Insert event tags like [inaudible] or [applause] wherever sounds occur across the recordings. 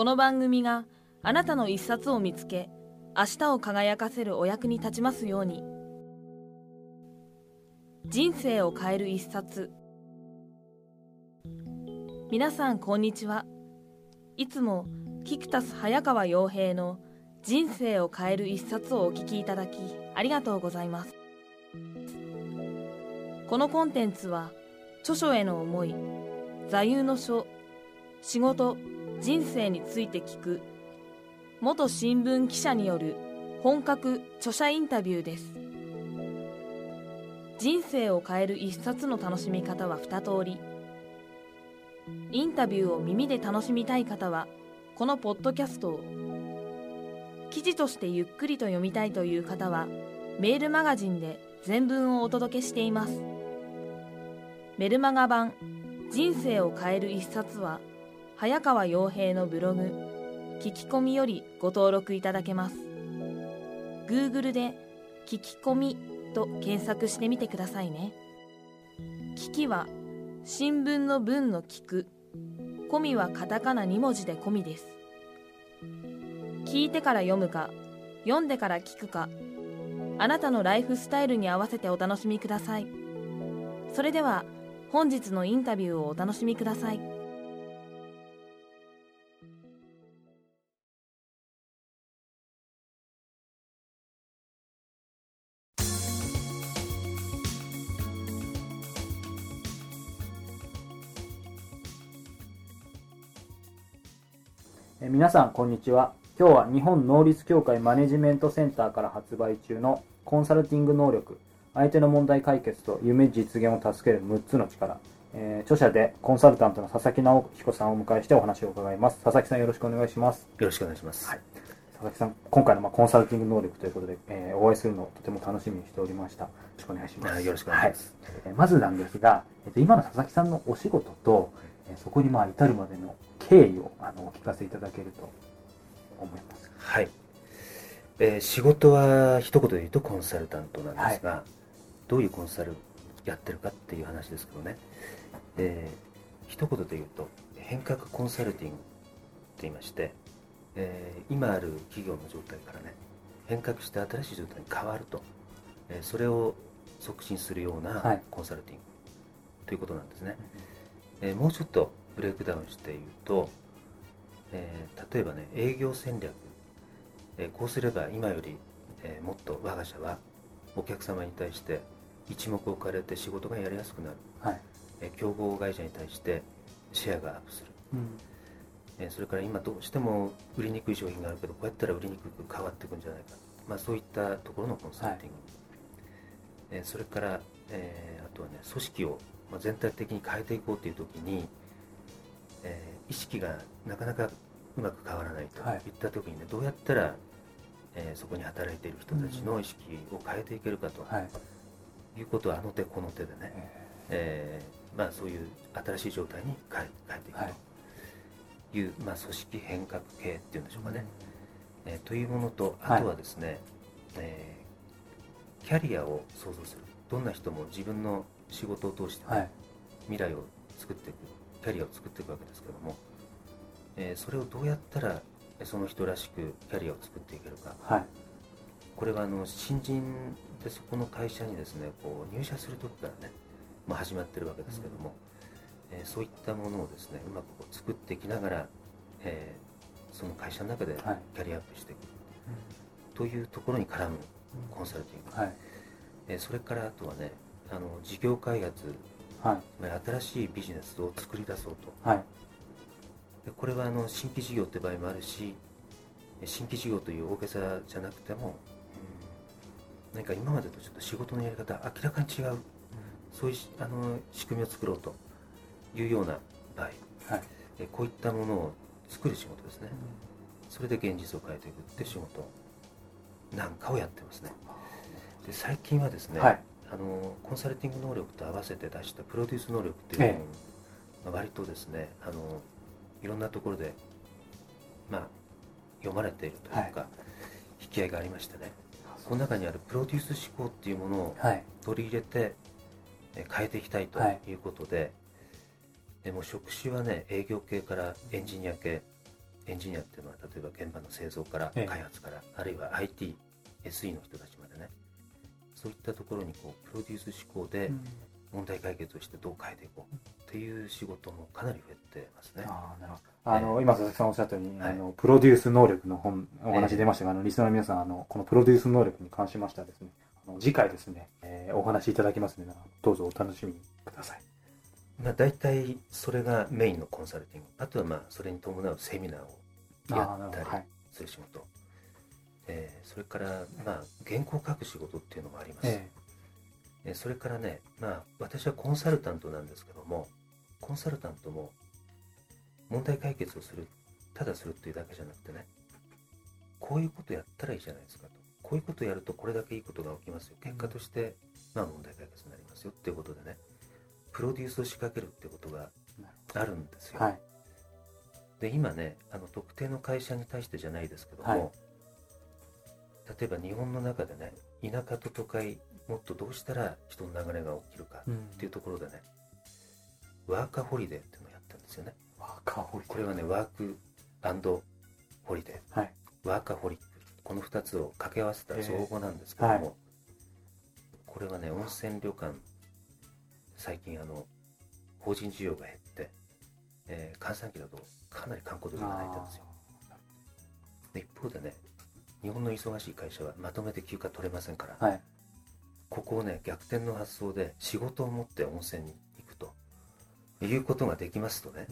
この番組があなたの一冊を見つけ明日を輝かせるお役に立ちますように。人生を変える一冊。皆さんこんにちは。いつもキクタス早川洋平の人生を変える一冊をお聞きいただきありがとうございます。このコンテンツは著書への思い座右の書仕事人生について聞く。元新聞記者による本格著者インタビューです。人生を変える一冊の楽しみ方は二通り。インタビューを耳で楽しみたい方はこのポッドキャストを。記事としてゆっくりと読みたいという方はメールマガジンで全文をお届けしています。メルマガ版人生を変える一冊は早川洋平のブログ聞き込みよりご登録いただけます。Google で聞き込みと検索してみてくださいね。聞きは新聞の文の聞く。込みはカタカナ2文字で込みです。聞いてから読むか読んでから聞くかあなたのライフスタイルに合わせてお楽しみください。それでは本日のインタビューをお楽しみください。皆さんこんにちは。今日は日本能率協会マネジメントセンターから発売中のコンサルティング能力相手の問題解決と夢実現を助ける6つの力、えー、著者でコンサルタントの佐々木直彦さんをお迎えしてお話を伺います。佐々木さんよろしくお願いします。よろしくお願いします、はい、佐々木さん今回のまあコンサルティング能力ということで、えー、お会いするのをとても楽しみにしておりました。よろしくお願いします。よろしくお願いします、はい、まずなんですが、えー、と今の佐々木さんのお仕事と、えー、そこにまあ至るまでの経緯をあのお聞かせいただけると思います。はい。えー、仕事は一言で言うとコンサルタントなんですが、はい。どういうコンサルやってるかっていう話ですけどね、えー、一言で言うと変革コンサルティングって言いまして、えー、今ある企業の状態からね変革して新しい状態に変わると、えー、それを促進するようなコンサルティング、ということなんですね、えー、もうちょっとブレイクダウンして言うと、えー、例えばね営業戦略、えー、こうすれば今より、えー、もっと我が社はお客様に対して一目置かれて仕事がやりやすくなる、はい、え競合会社に対してシェアがアップする、うん、えそれから今どうしても売りにくい商品があるけどこうやったら売りにくく変わっていくんじゃないか、まあ、そういったところのコンサルティング、はい、えそれから、えー、あとはね組織を、ま全体的に変えていこうという時に、えー、意識がなかなかうまく変わらないとい。った時にね、どうやったら、えー、そこに働いている人たちの意識を変えていけるかと。はい。いうことはあの手この手でね、えー、まあ、そういう新しい状態に変え変えていくという、はい、まあ、組織変革系っていうんでしょうかね、えー、というものとあとはですね、はい、えー、キャリアを想像する。どんな人も自分の仕事を通して、ねはい、未来を作っていくキャリアを作っていくわけですけども、えそれをどうやったらその人らしくキャリアを作っていけるか、これはあの新人でそこの会社にですねこう入社する時からね、まあ、始まってるわけですけども、うん、えー、そういったものをですねうまくこう作っていきながら、えー、その会社の中でキャリアアップしていく、というところに絡むコンサルティング、はい、えー、それからあとはねあの事業開発、新しいビジネスを作り出そうと、はい、でこれはあの新規事業って場合もあるし新規事業という大げさじゃなくても何か今までとちょっと仕事のやり方明らかに違う、うん、そういうあの仕組みを作ろうというような場合、はい、えこういったものを作る仕事ですね、それで現実を変えていくって仕事なんかをやってますね。で最近はですね、はいあのコンサルティング能力と合わせて出したプロデュース能力っていうのも、まあ割とですねあのいろんなところで、まあ、読まれているというか、引き合いがありましてね。この中にあるプロデュース思考っていうものをはい。取り入れてえ変えていきたいとはい。いうことで、でも職種はね営業系からエンジニア系エンジニアっていうのは例えば現場の製造からええ。開発から、あるいは IT、SE の人たちまでねそういったところにこうプロデュース思考で問題解決をしてどう変えていこうっていう仕事もかなり増えてますね。ああなるほど。あの、今佐々木さんおっしゃったように、はい。あのプロデュース能力の本お話出ましたが、あのリスナーの皆さんあのこのプロデュース能力に関しましてはですねあの次回ですね、えーお話しいただきますのでどうぞお楽しみにください。まあ、大体それがメインのコンサルティング。あとはまあそれに伴うセミナーをやったりする仕事、えーそれからまあ原稿を書く仕事っていうのもあります、ええ。ーそれからねまあ私はコンサルタントなんですけどもコンサルタントも問題解決をするただするっていうだけじゃなくてねこういうことやったらいいじゃないですかと。こういうことやるとこれだけいいことが起きますよ。結果としてまあ問題解決になりますよ。っていうことでねプロデュースを仕掛けるってことがあるんですよ、えはい。で今ねあの特定の会社に対してじゃないですけども、はい例えば日本の中でね田舎と都会もっとどうしたら人の流れが起きるかうん。っていうところでね、ワーカーホリデーっていうのをやってるんですよね。ワーカーホリデー。これはねワークホリデー。はい。ワーカホリック。この2つを掛け合わせた造語なんですけども、えーはい。これはね温泉旅館最近あの法人需要が減って、えー閑散期だとかなり観光客が泣いてるんですよ。で一方でね日本の忙しい会社はまとめて休暇取れませんから、はい。ここをね逆転の発想で仕事を持って温泉に行くということができますとね、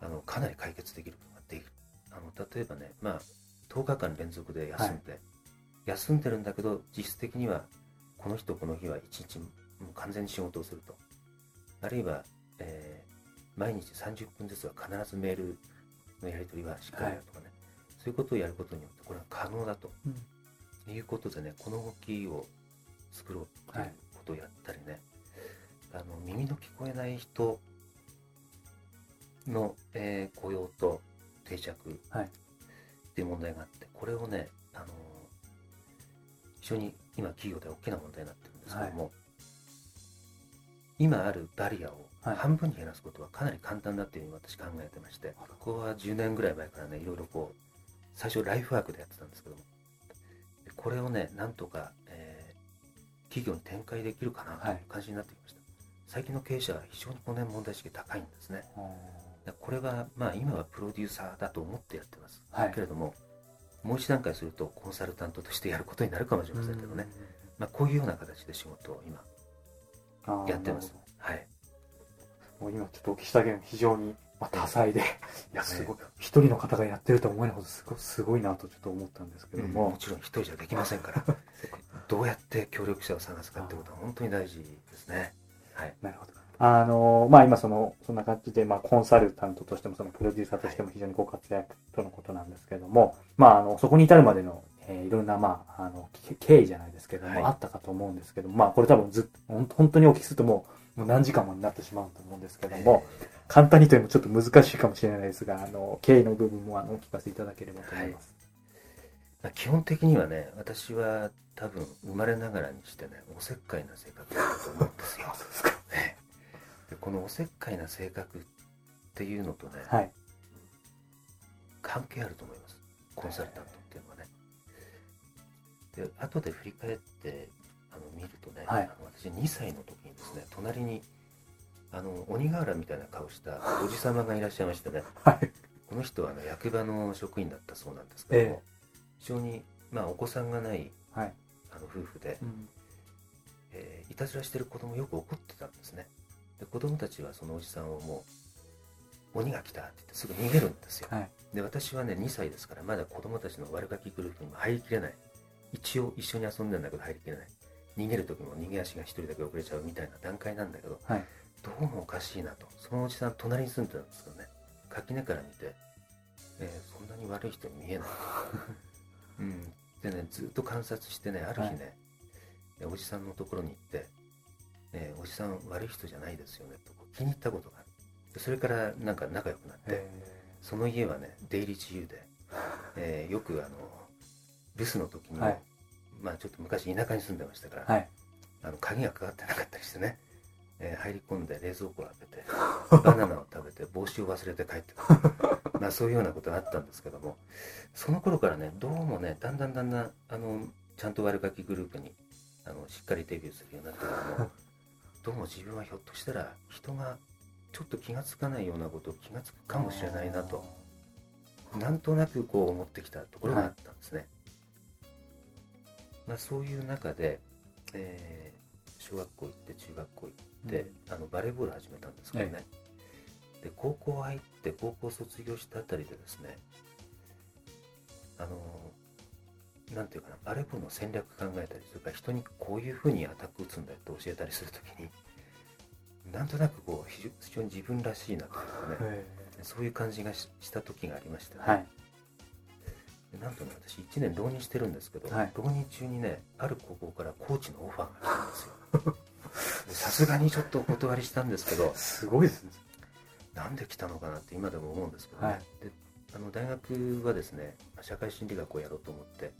あのかなり解決できることができる。あの例えばね、まあ、10日間連続で休んで、休んでるんだけど実質的にはこの人この日は1日もう完全に仕事をすると。あるいは、えー毎日30分ずつは必ずメールのやり取りはしっかりやるとかね、そういうことをやることによってこれは可能だということでねこの動きを作ろうっていうことをやったりね、あの耳の聞こえない人の、えー雇用と定着はい。っていう問題があってこれをね、あの非常に今企業で大きな問題になってるんですけども、今あるバリアをはい。半分に減らすことはかなり簡単だっていうふうに私考えてまして、ここは10年ぐらい前からねいろいろこう最初ライフワークでやってたんですけどもでこれをねなんとか、えー企業に展開できるかなとい。う感じになってきました、最近の経営者は非常にこの辺問題意識高いんですね。これはまあ今はプロデューサーだと思ってやってます、はい。けれどももう一段階するとコンサルタントとしてやることになるかもしれませんけどね、まあ、こういうような形で仕事を今やってます。はい。もう今ちょっとお聞きしたけど非常に、まあ、多彩で、[laughs] いや、すごい、一人の方がやってるとは思えないほどすごすごいなとちょっと思ったんですけども、もちろん一人じゃできませんから。[laughs] どうやって協力者を探すかってことは本当に大事ですね。はい。なるほど。あのまあ今その、そんな感じで、まあコンサルタントとしても、そのプロデューサーとしても非常にご活躍とのことなんですけども、まああの、そこに至るまでの、えーいろんな、まあ、あの、け経緯じゃないですけども、はい。あったかと思うんですけども、まあこれ多分ずっと、本当にお聞きするともう、もう何時間もになってしまうと思うんですけども、簡単にというのもちょっと難しいかもしれないですが、あの、経緯の部分もあの、お聞かせいただければと思います。まあ基本的にはね私は多分生まれながらにしてねおせっかいな性格だと思うんですよ [laughs] あそうですか。ねでこのおせっかいな性格っていうのとね、はい。関係あると思いますコンサルタントっていうのはねで後で振り返ってあの見るとね、はいあの私2歳の時にですね隣にあの鬼瓦みたいな顔したおじ様がいらっしゃいましてねはい。この人はあの役場の職員だったそうなんですけども、え非常に、まあ、お子さんがないはい。あの夫婦で、うんえーいたずらしてる子供よく怒ってたんですねで子供たちはそのおじさんをもう鬼が来たって言ってすぐ逃げるんですよ、はい。で私はね2歳ですからまだ子供たちの悪ガキグループにも入りきれない一応一緒に遊んでんだけど入りきれない逃げる時も逃げ足が1人だけ遅れちゃうみたいな段階なんだけどはい。どうもおかしいなと。そのおじさん隣に住んでたんですけどね。垣根から見て。えーそんなに悪い人に見えない、[laughs] うん、でねずっと観察してねある日ね、えおじさんのところに行って、ねおじさん悪い人じゃないですよねと気に入ったことがある。でそれからなんか仲良くなって、その家はね出入り自由で、[laughs] えーよくあの留守の時にも、はい。まあちょっと昔田舎に住んでましたから、はい。あの鍵がかかってなかったりしてね、えー入り込んで冷蔵庫を開けて [laughs] バナナを食べて帽子を忘れて帰ってくる。[laughs] まあそういうようなことがあったんですけどもその頃からねどうもねだんだんだんだんあのちゃんと悪ガキグループにあのしっかりデビューするようになってからも [laughs] どうも自分はひょっとしたら人がちょっと気がつかないようなことを気がつくかもしれないなとなんとなくこう思ってきたところがあったんですね、まあ、そういう中で、えー小学校行って中学校行って、あのバレーボール始めたんですけどね、で高校入って高校卒業したあたりでですねあのなんていうかなバレーボールの戦略考えたりそれから人にこういうふうにアタック打つんだって教えたりするときになんとなくこう非非常に自分らしいなというかね。へそういう感じがしした時がありましてね、ーはい。でなんとね私1年浪人してるんですけど、はい。浪人中にねある高校からコーチのオファーが来たんですよ。で [laughs] さすがにちょっとお断りしたんですけどすごいですね。なんで来たのかなって今でも思うんですけどね、はい。であの大学はですね社会心理学をやろうと思って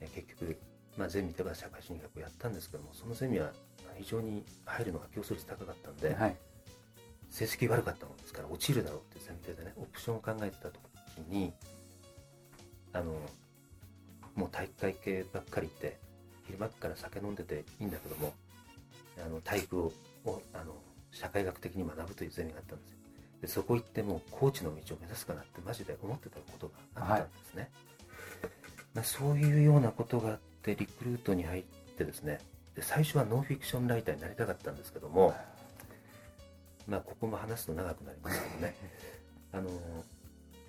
え結局、まあ、ゼミでは社会心理学をやったんですけどもそのゼミは非常に入るのが競争率高かったんで、はい。成績悪かったもんですから落ちるだろうって前提でねオプションを考えてた時にあのもう体育会系ばっかり行って昼間っから酒飲んでていいんだけどもあの体育ををあの社会学的に学ぶというゼミがあったんですよ。でそこ行ってもうコーチの道を目指すかなってマジで思ってたことがあったんですね、まあ、そういうようなことがあってリクルートに入ってですねで最初はノンフィクションライターになりたかったんですけども、まあ、ここも話すと長くなりますけどね、[laughs] あの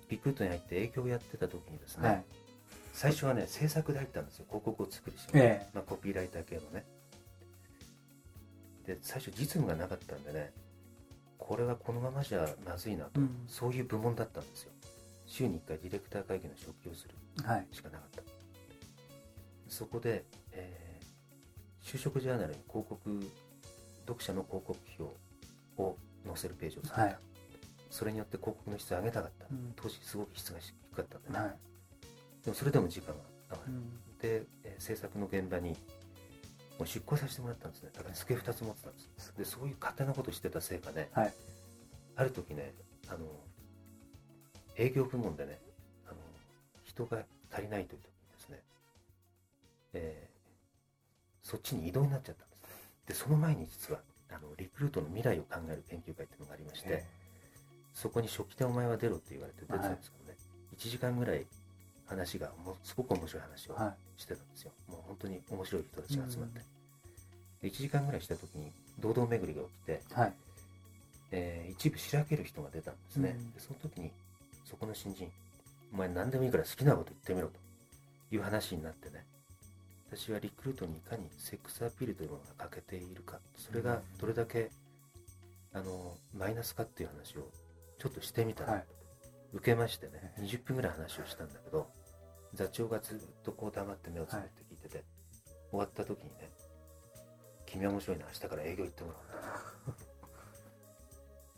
リクルートに入って営業をやってた時にですね、はい最初はね、制作で入ったんですよ、広告を作りし、えまあ、コピーライター系のね。で、最初、実務がなかったんでね、これはこのままじゃまずいなと、うんそういう部門だったんですよ。週に1回ディレクター会議の食器をするえはいしかなかった。そこで、えー就職ジャーナルに広告、読者の広告費用を載せるページを作った。はいそれによって広告の質を上げたかった。うん当時すごく質が低かったんでね。はいでもそれでも時間が合わない。うんで、えー制作の現場にもう出向させてもらったんですね。だから机2つ持ってたんです。で、そういう勝手なことしてたせいかね、はいある時ね、あの、営業部門でね、あの、人が足りないという時にですね、えーそっちに移動になっちゃったんですね。で、その前に実は、あの、リクルートの未来を考える研究会っていうのがありまして、えそこに初期でお前は出ろって言われて出てたんですけどね、1時間ぐらい話がもうすごく面白い話をしてたんですよ。もう本当に面白い人たちが集まって。で1時間ぐらいした時に堂々巡りが起きて、はい。えー一部しらける人が出たんですね。うんでその時にそこの新人、お前何でもいいから好きなこと言ってみろと。いう話になってね、私はリクルートにいかにセックスアピールというものが欠けているか、それがどれだけあのマイナスかっていう話をちょっとしてみたら、はい。受けましてね、ええ20分ぐらい話をしたんだけど、座長がずっとこう黙って目をつぶって聞いてて、終わった時にね、君は面白いな、明日から営業行ってもらおうと。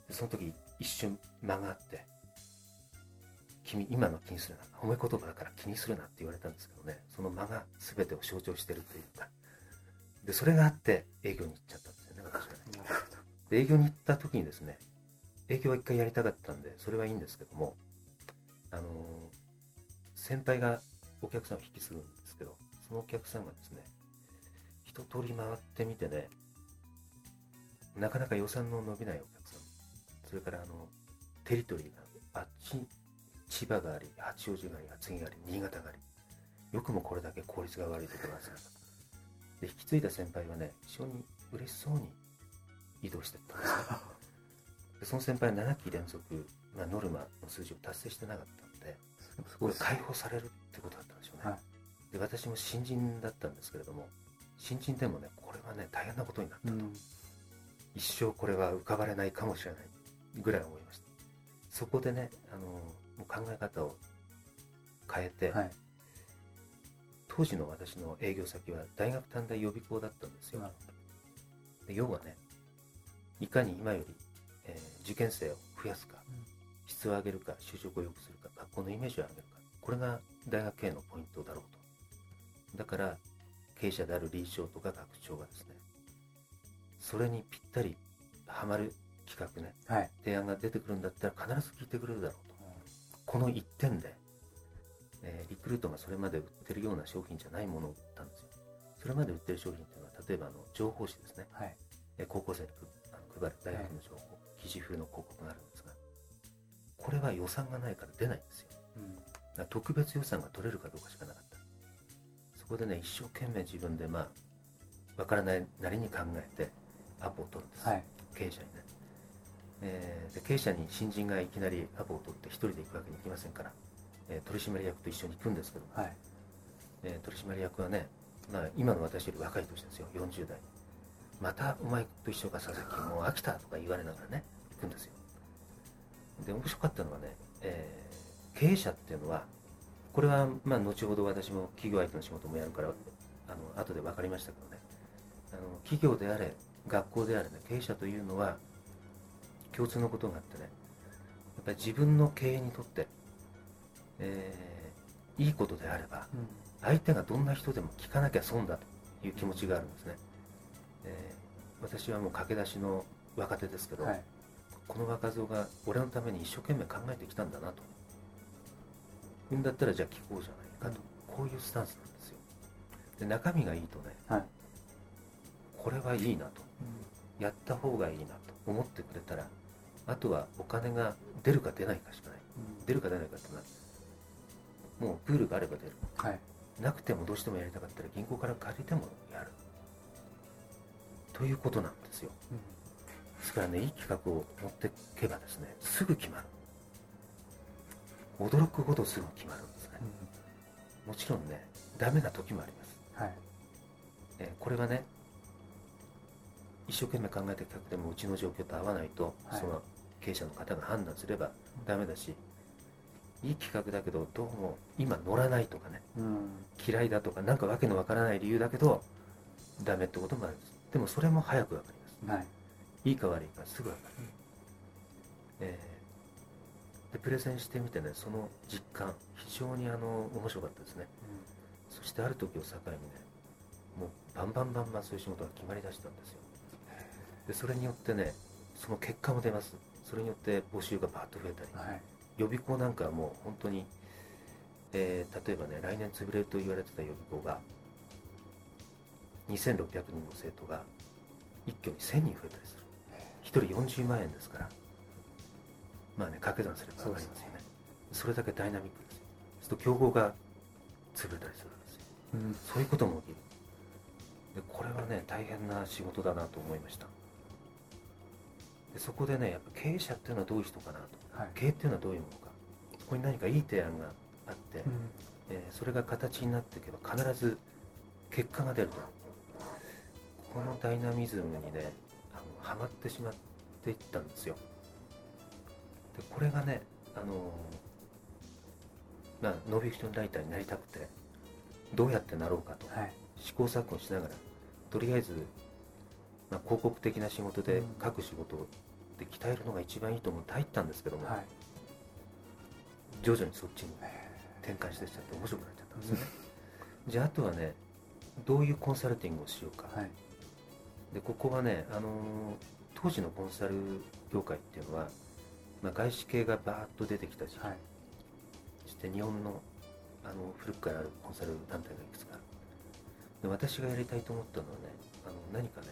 でその時一瞬間があって、君今の気にするな、褒め言葉だから気にするなって言われたんですけどね、その間が全てを象徴してるというか、で、それがあって営業に行っちゃったんですよね、私はね。で営業に行った時にですね営業は一回やりたかったんでそれはいいんですけどもあのー先輩がお客さんを引き継ぐんですけどそのお客さんがですね一通り回ってみてねなかなか予算の伸びないお客さんそれからあのテリトリーがあっち千葉があり八王子があり厚木があり新潟がありよくもこれだけ効率が悪いところが集まったで引き継いだ先輩はね非常に嬉しそうに移動してったんです。ねでその先輩は7期連続、まあ、ノルマの数字を達成してなかった。すごい解放されるってことだったんでしょうね、はい。で私も新人だったんですけれども新人でもねこれはね大変なことになったと、うん。一生これは浮かばれないかもしれないぐらい思いました。そこでねあのもう考え方を変えて、はい。当時の私の営業先は大学短大予備校だったんですよ。で要はねいかに今より、えー受験生を増やすか、うん。質を上げるか就職を良くするか学校のイメージを上げるか。これが大学経営のポイントだろうと。だから経営者である理事長とか学長がですねそれにぴったりはまる企画ねはい。提案が出てくるんだったら必ず聞いてくれるだろうと。この1点で、えーリクルートがそれまで売ってるような商品じゃないものを売ったんですよ。それまで売ってる商品っていうのは例えばあの情報誌ですね、はい。えー高校生に配る大学の情報、記事風の広告があるんでこれは予算がないから出ないんですよ。うん。だから特別予算が取れるかどうかしかなかった。そこでね一生懸命自分でまあわからないなりに考えてアポを取るんです、はい。経営者にね、えーで経営者に新人がいきなりアポを取って一人で行くわけにいきませんから、えー取締役と一緒に行くんですけども、はい。えー取締役はね、まあ、今の私より若い年ですよ。40代。またお前と一緒か佐々木。もう飽きたとか言われながらね行くんですよで面白かったのはね、えー経営者っていうのはこれはまあ後ほど私も企業相手の仕事もやるからあの後で分かりましたけどね。あの企業であれ学校であれね経営者というのは共通のことがあってねやっぱり自分の経営にとって、えーいいことであればうん。相手がどんな人でも聞かなきゃ損だという気持ちがあるんですね、えー私はもう駆け出しの若手ですけど、はいこの若造が俺のために一生懸命考えてきたんだなと。うんだったらじゃあ聞こうじゃないかと、こういうスタンスなんですよ。で中身がいいとねはい。これはいいなと。やった方がいいなと。思ってくれたらあとはお金が出るか出ないかしかない。出るか出ないかっていうのはもうプールがあれば出る。はい。なくてもどうしてもやりたかったら銀行から借りてもやる。ということなんですよですからねいい企画を持っていけばですねすぐ決まる。驚くほどすぐ決まるんですね。もちろんねダメな時もあります、はい。えーこれはね一生懸命考えた企画でもうちの状況と合わないと、はい。その経営者の方が判断すればダメだし、いい企画だけどどうも今乗らないとかねうん。嫌いだとかなんかわけのわからない理由だけどダメってこともあるんです。でもそれも早くわかります。はいいいか悪いかすぐわかる、えーでプレゼンしてみてねその実感非常にあの面白かったですね。そしてある時を境にねもうバンバンバンバンそういう仕事が決まりだしたんですよ。でそれによってねその結果も出ます。それによって募集がバーッと増えたり。はい。予備校なんかはもう本当に、えー例えばね来年潰れると言われてた予備校が2600人の生徒が一挙に1000人増えたりする。1人40万円ですから。まあね掛け算すれば分かりますよね。それだけダイナミックですすると競合が潰れたりするんですよ。うん。そういうことも起きる。でこれはね大変な仕事だなと思いました。でそこでねやっぱ経営者っていうのはどういう人かなと。はい。経営っていうのはどういうものか。そこに何かいい提案があって、えーそれが形になっていけば必ず結果が出ると。このダイナミズムにねハマってしまっていったんですよ。でこれがねあのまあノンフィクションライターになりたくてどうやってなろうかと。はい。試行錯誤しながらとりあえず、まあ、広告的な仕事でうん。書く仕事で鍛えるのが一番いいと思って入ったんですけども、はい。徐々にそっちに展開してっちゃって面白くなっちゃったんですよね、じゃああとはねどういうコンサルティングをしようか、はいでここはね、あのー当時のコンサル業界っていうのは、まあ、外資系がバーッと出てきた時期、はい。そして日本のあの古くからあるコンサル団体がいくつか。あるで私がやりたいと思ったのはねあの何かね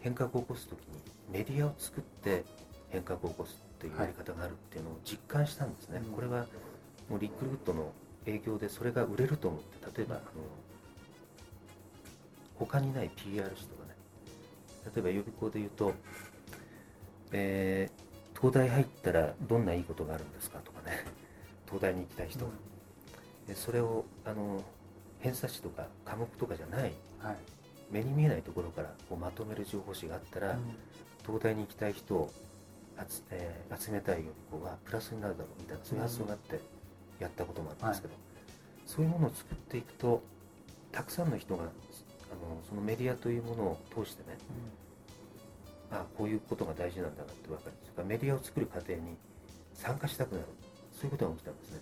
変革を起こす時にメディアを作って変革を起こすっていうやり方があるっていうのを実感したんですね、うん。これはもうリクルートの営業でそれが売れると思って例えば、あの他にない PR 誌と例えば予備校で言うと、えー東大入ったらどんないいことがあるんですかとかね。東大に行きたい人。が、でそれをあの偏差値とか科目とかじゃないはい。目に見えないところからこうまとめる情報誌があったら、東大に行きたい人を集,、えー集めたい予備校がプラスになるだろうみたいなそういう発想があってやったこともあるんですけど、そういうものを作っていくとたくさんの人があのそのメディアというものを通してねあこういうことが大事なんだなって分かるそれからメディアを作る過程に参加したくなる。そういうことが起きたんですね。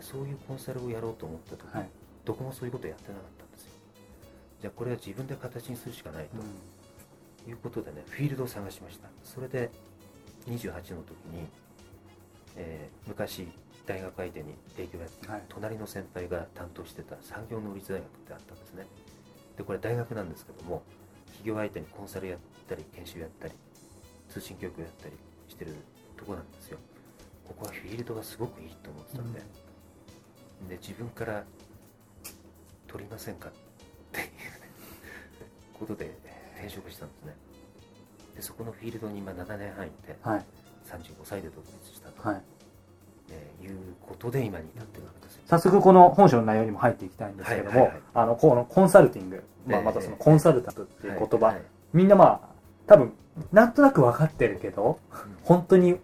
そういうコンサルをやろうと思った時、はい。どこもそういうことやってなかったんですよ。じゃあこれは自分で形にするしかないと、いうことでねフィールドを探しました。それで28の時に、えー昔大学相手に営業やって、はい。隣の先輩が担当してた産業能率大学ってあったんですねでこれ大学なんですけども企業相手にコンサルやったり研修やったり通信教育やったりしてるとこなんですよ。ここはフィールドがすごくいいと思ってたんで、で自分から取りませんかっていうねことで転職したんですね。でそこのフィールドに今7年半いてはい。35歳で独立したと、はい。えーいうことで今に至ってるわけですよ。早速この本書の内容にも入っていきたいんですけども、はいはいはい。あのこのコンサルティング、まあ、ええまたそのコンサルタントっていう言葉、はいはいみんなまあ多分なんとなく分かってるけど本当に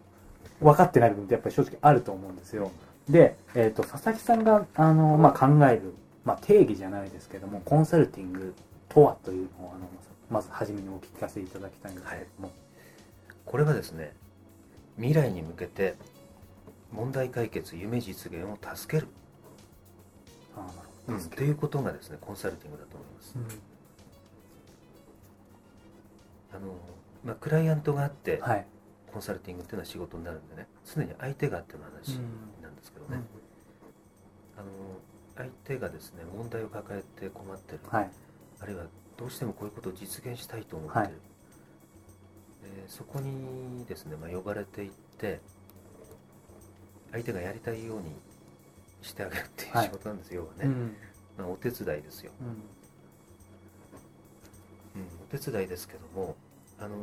分かってない部分ってやっぱり正直あると思うんですよ。で、えー、と佐々木さんがあの、まあ、考える、まあ、定義じゃないですけどもコンサルティングとはというのをあのまず初めにお聞かせいただきたいんですけれども、これはですね未来に向けて問題解決夢実現を助ける、あーなるほど。ということがですねコンサルティングだと思います、うん。あのまあ、クライアントがあってはい、コンサルティングっていうのは仕事になるんでね常に相手があっての話なんですけどね、あの相手がですね問題を抱えて困ってる、はい。あるいはどうしてもこういうことを実現したいと思ってる、はい。でそこにですね、まあ、呼ばれていって相手がやりたいようにしてあげるっていうはい。仕事なんですよ、要はね、うん。まあ、お手伝いですよ、うん。うん、お手伝いですけどもあの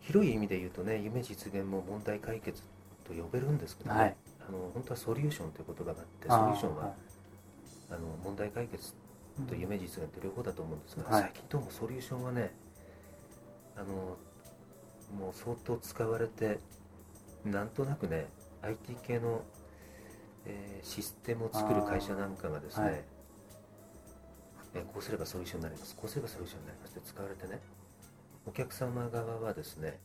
広い意味で言うとね夢実現も問題解決と呼べるんですけどね、はい。あの本当はソリューションという言葉があってソリューションは、はい。あの問題解決と夢実現って両方だと思うんですが、はい。最近どうもソリューションはねあのもう相当使われてなんとなくね IT 系の、えーシステムを作る会社なんかがですね、はい。えーこうすればソリューションになります。こうすればソリューションになりますって使われてねお客様側はですね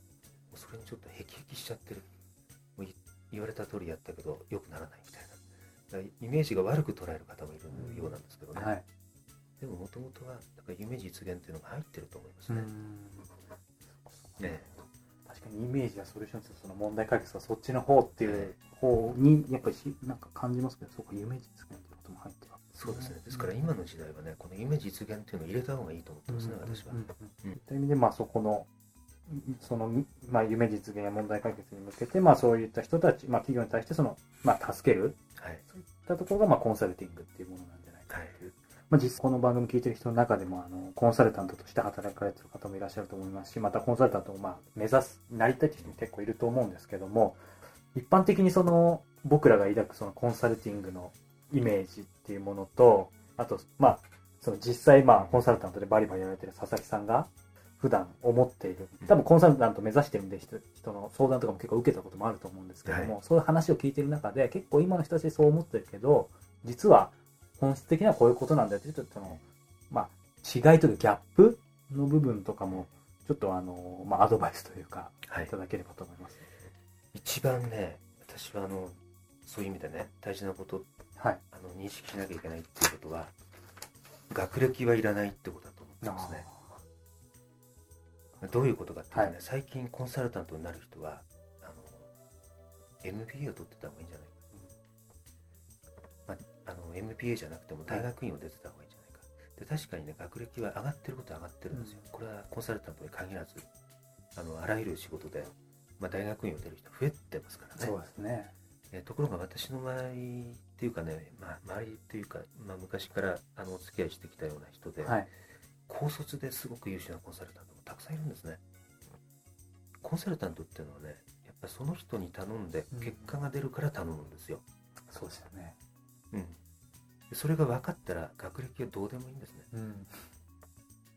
それにちょっとへきへきしちゃってる。もうい言われた通りやったけど良くならないみたいな。イメージが悪く捉える方もいるようなんですけどね、はい。でももともとはだから夢実現っていうのが入ってると思いますね。うん。ね確かにイメージはソリューションとその問題解決はそっちの方っていう方にやっぱりしなんか感じますけどそうか夢実現ってことも入ってるそうですね。ですから今の時代はね、この夢実現っていうのを入れた方がいいと思ってますね、私は。うんそういった意味でまあそこのその、まあ、夢実現や問題解決に向けて、まあ、そういった人たち、まあ、企業に対してその、まあ、助けるはい。そういったところが、まあ、コンサルティングっていうものなんじゃないかはい。まあ、実際この番組聞いてる人の中でもあのコンサルタントとして働かれてる方もいらっしゃると思いますしまたコンサルタントをまあ目指すなりたいっていう人も結構いると思うんですけども一般的にその僕らが抱くそのコンサルティングのイメージっていうものとあとまあその実際まあコンサルタントでバリバリやられてる佐々木さんが普段思っている多分コンサルタント目指してるんで人人の相談とかも結構受けたこともあると思うんですけども、はい。そういう話を聞いてる中で結構今の人たちそう思ってるけど実は本質的にはこういうことなんだよってちょっとその。まあ違いというかギャップの部分とかもちょっとあの、まあ、アドバイスというかはい。いた。だければと思います、一番ね、私はあの、そういう意味でね、大事なこと、はい。あの、認識しなきゃいけないっていうことは、学歴はいらないってことだと思ってますね。どういうことかっていうとね、はい。最近コンサルタントになる人は、あの、MBA を取ってた方がいいんじゃないあ、あの、MBA じゃなくても大学院を出てた方がいいんじゃないか。で、確かにね、学歴は上がってることは上がってるんですよ。これはコンサルタントに限らず、あの、あらゆる仕事で、まあ、大学院を出る人増えてますからね。そうですねえーところが私の周りっていうかね、まあ、周りっていうか、まあ、昔からあのお付き合いしてきたような人で、はい高卒ですごく優秀なコンサルタントもたくさんいるんですね。コンサルタントっていうのはね、やっぱその人に頼んでうん結果が出るから頼むんですよ。そうですよねうん。でそれが分かったら学歴はどうでもいいんですね。うん。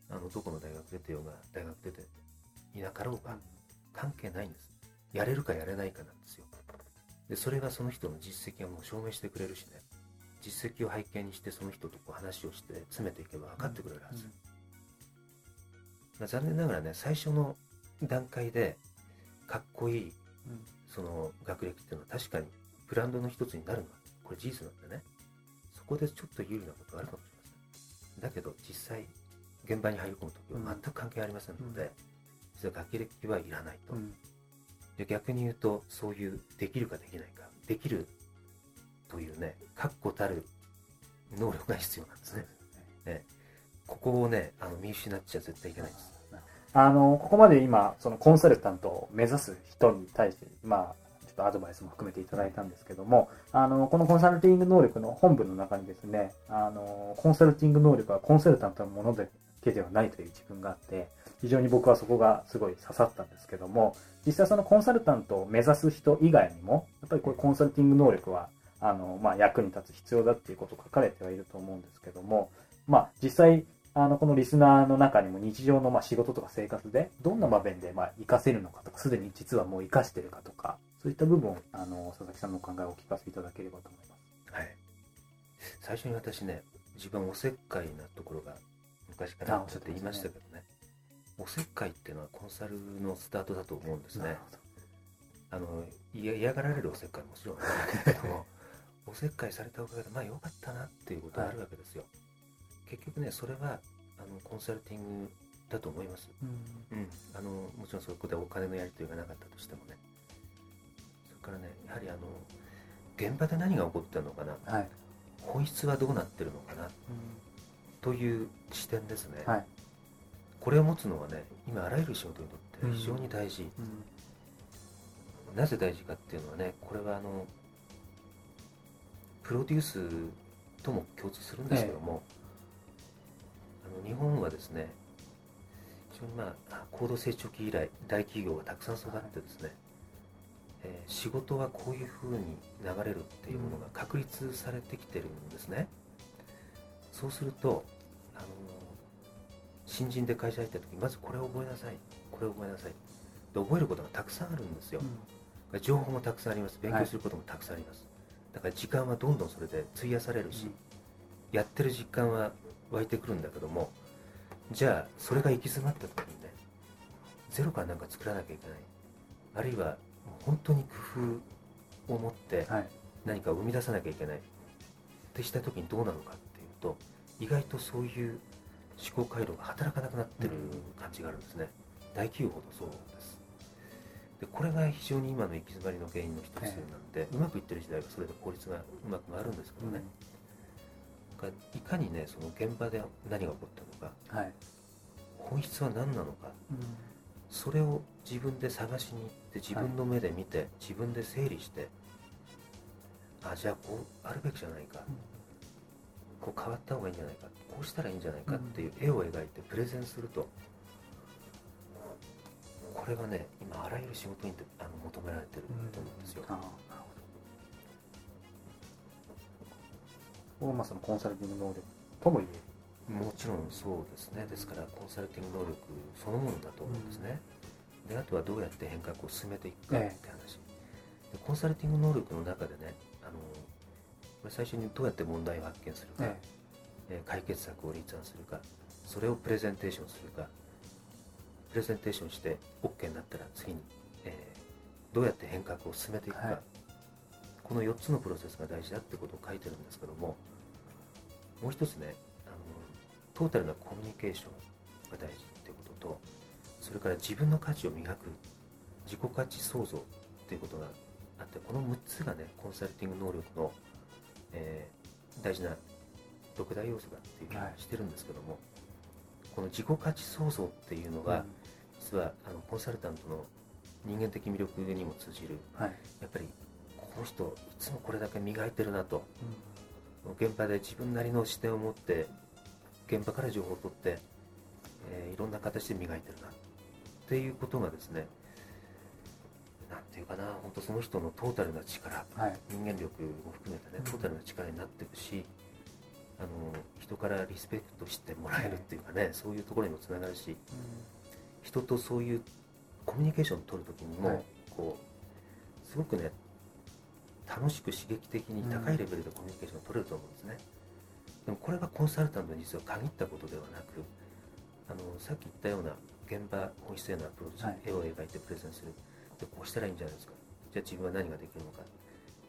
あの、どこの大学出てようが、大学出ていなかろうが関係ないんです。やれるかやれないかなんですよ。でそれがその人の実績がもう証明してくれるしね。実績を背景にしてその人とこう話をして詰めていけば分かってくれるはず、まあ、残念ながらね最初の段階でかっこいいその学歴っていうのは確かにブランドの一つになるの。はこれ事実なんでね。そこでちょっと有利なことがあるかもしれません。だけど実際現場に入り込む時は全く関係ありませんので、実は学歴はいらないと、うん。で逆に言うとそういうできるかできないかできるというね確固たる能力が必要なんですね。ね。ここをねあの見失っちゃ絶対いけないです。あの、ここまで今、そのコンサルタントを目指す人に対して、まあ、ちょっとアドバイスも含めていただいたんですけども、あの、このコンサルティング能力の本文の中にですね、あの、コンサルティング能力はコンサルタントのものだけではないという自分があって、非常に僕はそこがすごい刺さったんですけども、実際そのコンサルタントを目指す人以外にも、やっぱりこれコンサルティング能力は、あの、まあ、役に立つ必要だっていうこと書かれてはいると思うんですけども、まあ、実際、あの、このリスナーの中にも日常のま仕事とか生活で、どんな場面でま活かせるのかとか、すでに実はもう活かしてるかとか、そういった部分を、あの、佐々木さんのお考えをお聞かせいただければと思います。はい。最初に私ね自分おせっかいなところが昔からあちょっと言いましたけどね。おせっかいっていうのはコンサルのスタートだと思うんですね。あの嫌がられるおせっかいももちろんあるけども [laughs] おせっかいされたおかげでまあ良かったなっていうことがあるわけですよ、結局ねそれはあのコンサルティングだと思います、うん。うん、あのもちろんそこでお金のやり取りがなかったとしてもねからねやはりあの現場で何が起こってるのかな。はい。本質はどうなってるのかな。という視点ですね、はい。これを持つのはね今あらゆる仕事にとって非常に大事、うん。なぜ大事かっていうのはねこれはあのプロデュースとも共通するんですけども、あの日本はですね非常にまあ高度成長期以来大企業がたくさん育ってですね、えー仕事はこういうふうに流れるっていうものが確立されてきてるんですね、そうするとあの新人で会社入った時まずこれを覚えなさい。これを覚えなさい。で覚えることがたくさんあるんですよ、情報もたくさんあります。勉強することもたくさんあります、だから時間はどんどんそれで費やされるし、やってる実感は湧いてくるんだけどもじゃあそれが行き詰まった時にねゼロからなんか作らなきゃいけない。あるいは本当に工夫を持ってはい。何かを生み出さなきゃいけない。ってした時にどうなのかっていうと意外とそういう思考回路が働かなくなってる感じがあるんですね、大企業ほどそうです。でこれが非常に今の行き詰まりの原因の一つなんで、うまくいってる時代はそれで効率がうまく回るんですけどね、だからいかにねその現場で何が起こったのか。はい。本質は何なのかそれを自分で探しに行って自分の目で見て、自分で整理してあじゃあこうあるべきじゃないか、こう変わった方がいいんじゃないか。こうしたらいいんじゃないかっていう絵を描いてプレゼンするとこれがね今あらゆる仕事にあの求められてると思うんですよ、ああ、なるほど。ここがまあそのコンサルティング能力とも言える。もちろんそうですね。ですからコンサルティング能力そのものだと思うんですね、であとはどうやって変革を進めていくかって話、でコンサルティング能力の中でねあの最初にどうやって問題を発見するか、ええ。ー解決策を立案するか。それをプレゼンテーションするか。プレゼンテーションして OK になったら次に、えーどうやって変革を進めていくか、はい。この4つのプロセスが大事だってことを書いてるんですけどももう一つねトータルなコミュニケーションが大事っていうこととそれから自分の価値を磨く自己価値創造っていうことがあってこの6つがねコンサルティング能力の、えー大事な6大要素だっていう気がしてるんですけども、この自己価値創造っていうのが、実はあのコンサルタントの人間的魅力にも通じるはい。やっぱりこの人いつもこれだけ磨いてるなと。現場で自分なりの視点を持って現場から情報を取って、えーいろんな形で磨いてるなっていうことがですねなんていうかな本当その人のトータルな力はい。人間力も含めてねうん。トータルな力になっていくしあの人からリスペクトしてもらえるっていうかねそういうところにもつながるし人とそういうコミュニケーションを取るときにも、はい。ここうすごくね楽しく刺激的に高いレベルでコミュニケーションを取れると思うんですね、でもこれがコンサルタントに実は限ったことではなくあのさっき言ったような現場本質へのアプローチ、はい。絵を描いてプレゼンする。でこうしたらいいんじゃないですか。じゃあ自分は何ができるのか。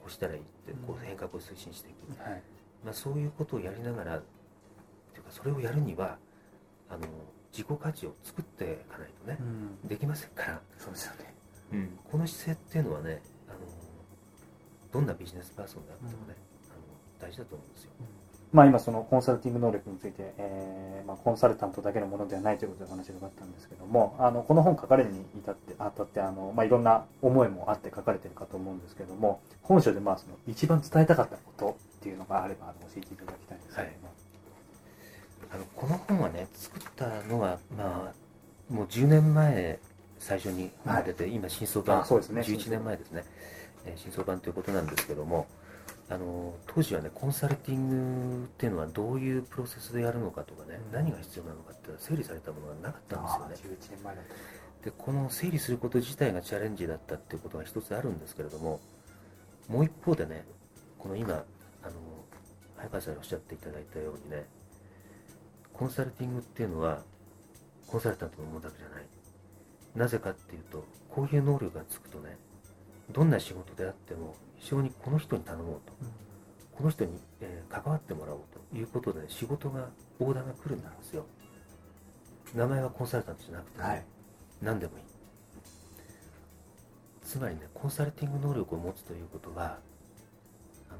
こうしたらいいってこう変革を推進していく、はい。まあ、そういうことをやりながらっていうかそれをやるにはあの自己価値を作っていかないとねう、ん。できませんから、そうですよね。この姿勢っていうのはねあのどんなビジネスパーソンであってもね、あの大事だと思うんですよ。まあ今そのコンサルティング能力について、えーまあ、コンサルタントだけのものではないということでお話があったんですけどもあのこの本書かれるに至ってあたってあの、まあ、いろんな思いもあって書かれてるかと思うんですけども本書でまあその一番伝えたかったことっていうのがあればあの教えていただきたいんですけども、あのこの本はね作ったのはまあもう10年前最初に出て、今新装版あそうですね。11年前ですね、えー新装版ということなんですけどもあの当時はねコンサルティングっていうのはどういうプロセスでやるのかとかね、うん。何が必要なのかっていうのは整理されたものがなかったんですよね。ああ11年前だと。でこの整理すること自体がチャレンジだったっていうことが一つあるんですけれどももう一方でねこの今あの早川さんにおっしゃっていただいたようにねコンサルティングっていうのはコンサルタントのものだけじゃない。なぜかっていうとこういう能力がつくとねどんな仕事であっても非常にこの人に頼もうと。この人に、えー関わってもらおうということで、仕事がオーダーが来るんですよ。名前はコンサルタントじゃなくてね、はい。何でもいい。つまりねコンサルティング能力を持つということはあの、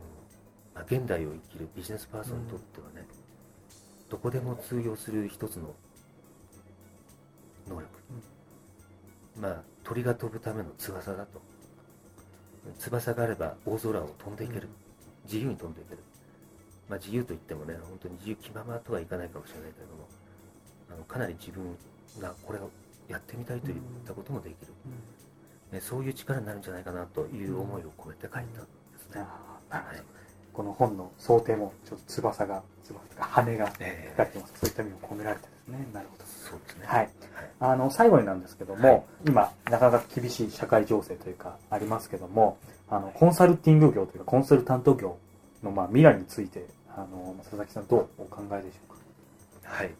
まあ、現代を生きるビジネスパーソンにとってはね、どこでも通用する一つの能力、まあ鳥が飛ぶための翼だと翼があれば大空を飛んでいける、自由に飛んでいける。まあ自由といってもね本当に自由気ままとはいかないかもしれないけれどもあのかなり自分がこれをやってみたいといったこともできる、ね、そういう力になるんじゃないかなという思いを込めて書いたんですね、はい。この本の想定もちょっと翼が翼が羽がえ書かれてます。そういった意味も込められてですね。なるほど。そうですね。はい。あの最後になんですけども、はい。今なかなか厳しい社会情勢というかありますけどもあのコンサルティング業というかコンサルタント業のまあ未来についてあの佐々木さんどうお考えでしょうか？はい。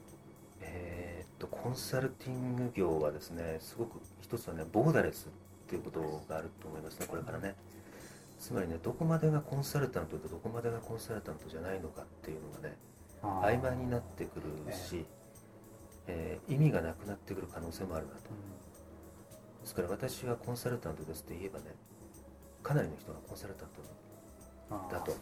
えーっとコンサルティング業はですねすごく一つはねボーダレスっていうことがあると思いますねこれからね。つまりねどこまでがコンサルタントでどこまでがコンサルタントじゃないのかっていうのがね曖昧になってくるし、えー意味がなくなってくる可能性もあるなと。ですから私はコンサルタントですって言えばねかなりの人がコンサルタントだと、うん、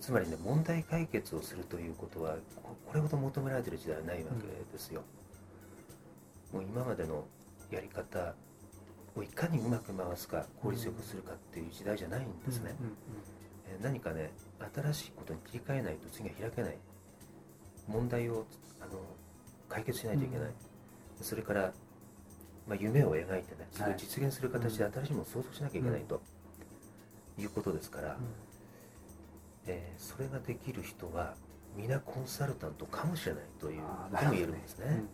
つまりね問題解決をするということはここれほど求められている時代はないわけですよ、もう今までのやり方をいかにうまく回すか効率よくするかっていう時代じゃないんですね、うんうん。えー何かね新しいことに切り替えないと次は開けない。問題をあの解決しないといけない、それから、まあ、夢を描いてねそれを実現する形で新しいものを創造しなきゃいけないと、いうことですから、えーそれができる人は皆コンサルタントかもしれないということも言えるんですね。うんうんうん。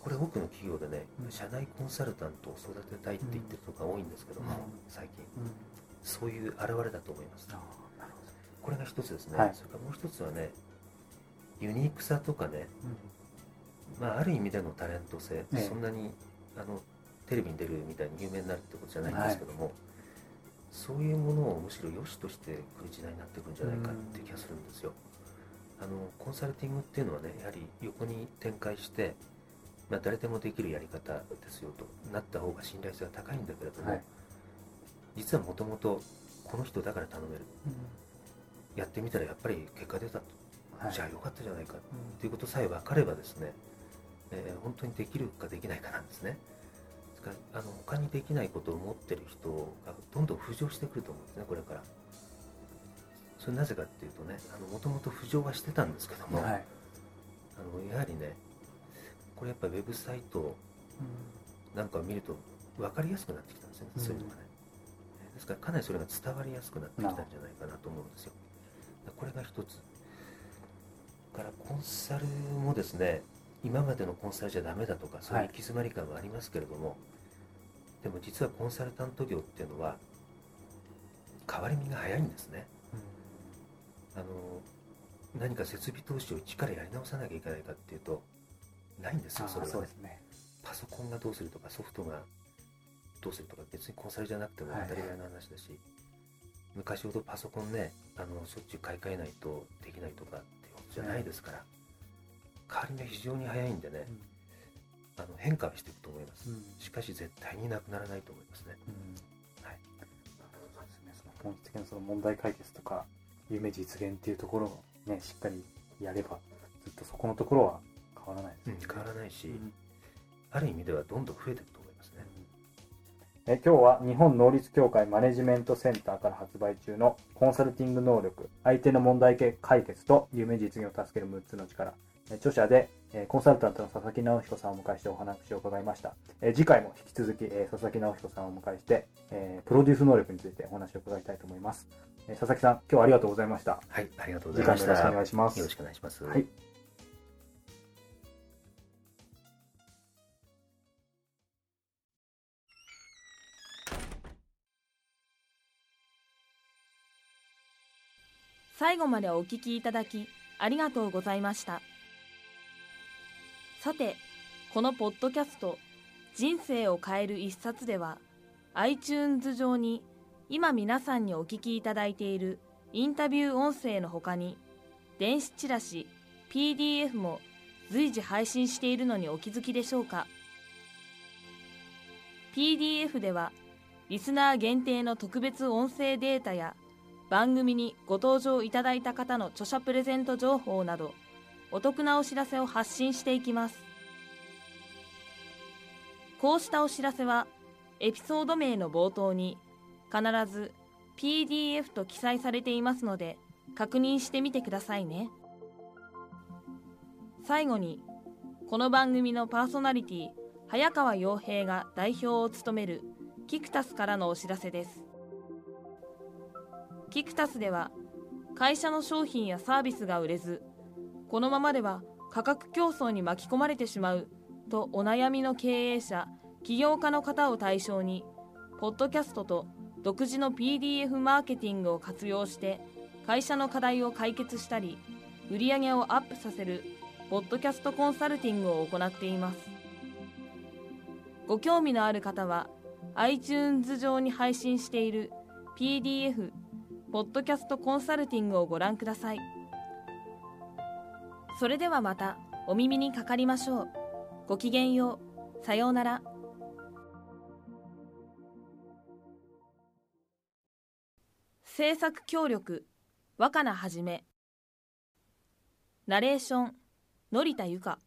これ多くの企業でね社内コンサルタントを育てたいって言ってるとこが多いんですけども、うん。最近。うん。そういう現れだと思います。これが一つですね、はい。それからもう一つはねユニークさとかね、まあ、ある意味でのタレント性、ええ。そんなにあのテレビに出るみたいに有名になるってことじゃないんですけども、そういうものをむしろ良しとしてくる時代になってくるんじゃないかっていう気がするんですよ。あのコンサルティングっていうのはねやはり横に展開して、まあ、誰でもできるやり方ですよとなった方が信頼性が高いんだけれども、はい。実はもともとこの人だから頼める。やってみたらやっぱり結果出たじゃあよかったじゃないかうんということさえ分かればですね、えー本当にできるかできないかなんですね。ですからあの他にできないことを持ってる人がどんどん浮上してくると思うんですね、これから。それなぜかっていうとね、もともと浮上はしてたんですけども、はいあのやはりね、これやっぱりウェブサイトなんかを見ると分かりやすくなってきたんですよね、うんそういうのがね。ですからかなりそれが伝わりやすくなってきたんじゃないかなと思うんですよ。これが一つ。からコンサルもですね、今までのコンサルじゃダメだとか、そういう行き詰まり感はありますけれども、でも実はコンサルタント業っていうのは変わり身が早いんですね。あの何か設備投資を一からやり直さなきゃいけないかっていうとないんですよそれは、ね、ね。パソコンがどうするとかソフトがどうするとか別にコンサルじゃなくても当たり前の話だし、昔ほどパソコンねあのしょっちゅう買い替えないとできないとかじゃないですから、変わり目非常に早いんでね、あの変化はしていくと思います、うん。しかし絶対になくならないと思いますね、うん。はい。そうですね、その本質的なその問題解決とか夢実現っていうところをねしっかりやればずっとそこのところは変わらないですよね、変わらないし、うん。ある意味ではどんどん増えていくとえ今日は日本能率協会マネジメントセンターから発売中のコンサルティング能力相手の問題解決と夢実現を助ける6つの力。え著者でえコンサルタントの佐々木直彦さんをお迎えしてお話を伺いました。え次回も引き続きえ佐々木直彦さんをお迎えしてえプロデュース能力についてお話を伺いたいと思います。え佐々木さん今日はありがとうございました。はいありがとうござ次いました。回もよろしくお願いします。よろしくお願いします。はい最後までお聞きいただきありがとうございました。さてこのポッドキャスト「人生を変える一冊」では iTunes 上に今皆さんにお聞きいただいているインタビュー音声のほかに電子チラシ PDF も随時配信しているのにお気づきでしょうか。PDF ではリスナー限定の特別音声データや番組にご登場いただいた方の著者プレゼント情報などお得なお知らせを発信していきます。こうしたお知らせはエピソード名の冒頭に必ず PDF と記載されていますので確認してみてくださいね。最後にこの番組のパーソナリティ早川洋平が代表を務めるキクタスからのお知らせです。キクタスでは会社の商品やサービスが売れずこのままでは価格競争に巻き込まれてしまうとお悩みの経営者起業家の方を対象にポッドキャストと独自の PDF マーケティングを活用して会社の課題を解決したり売り上げをアップさせるポッドキャストコンサルティングを行っています。ご興味のある方は iTunes 上に配信している PDF ポッドキャストコンサルティングをご覧ください。それではまたお耳にかかりましょう。ごきげんよう。さようなら。制作協力。若菜はじめ。ナレーション。森田由香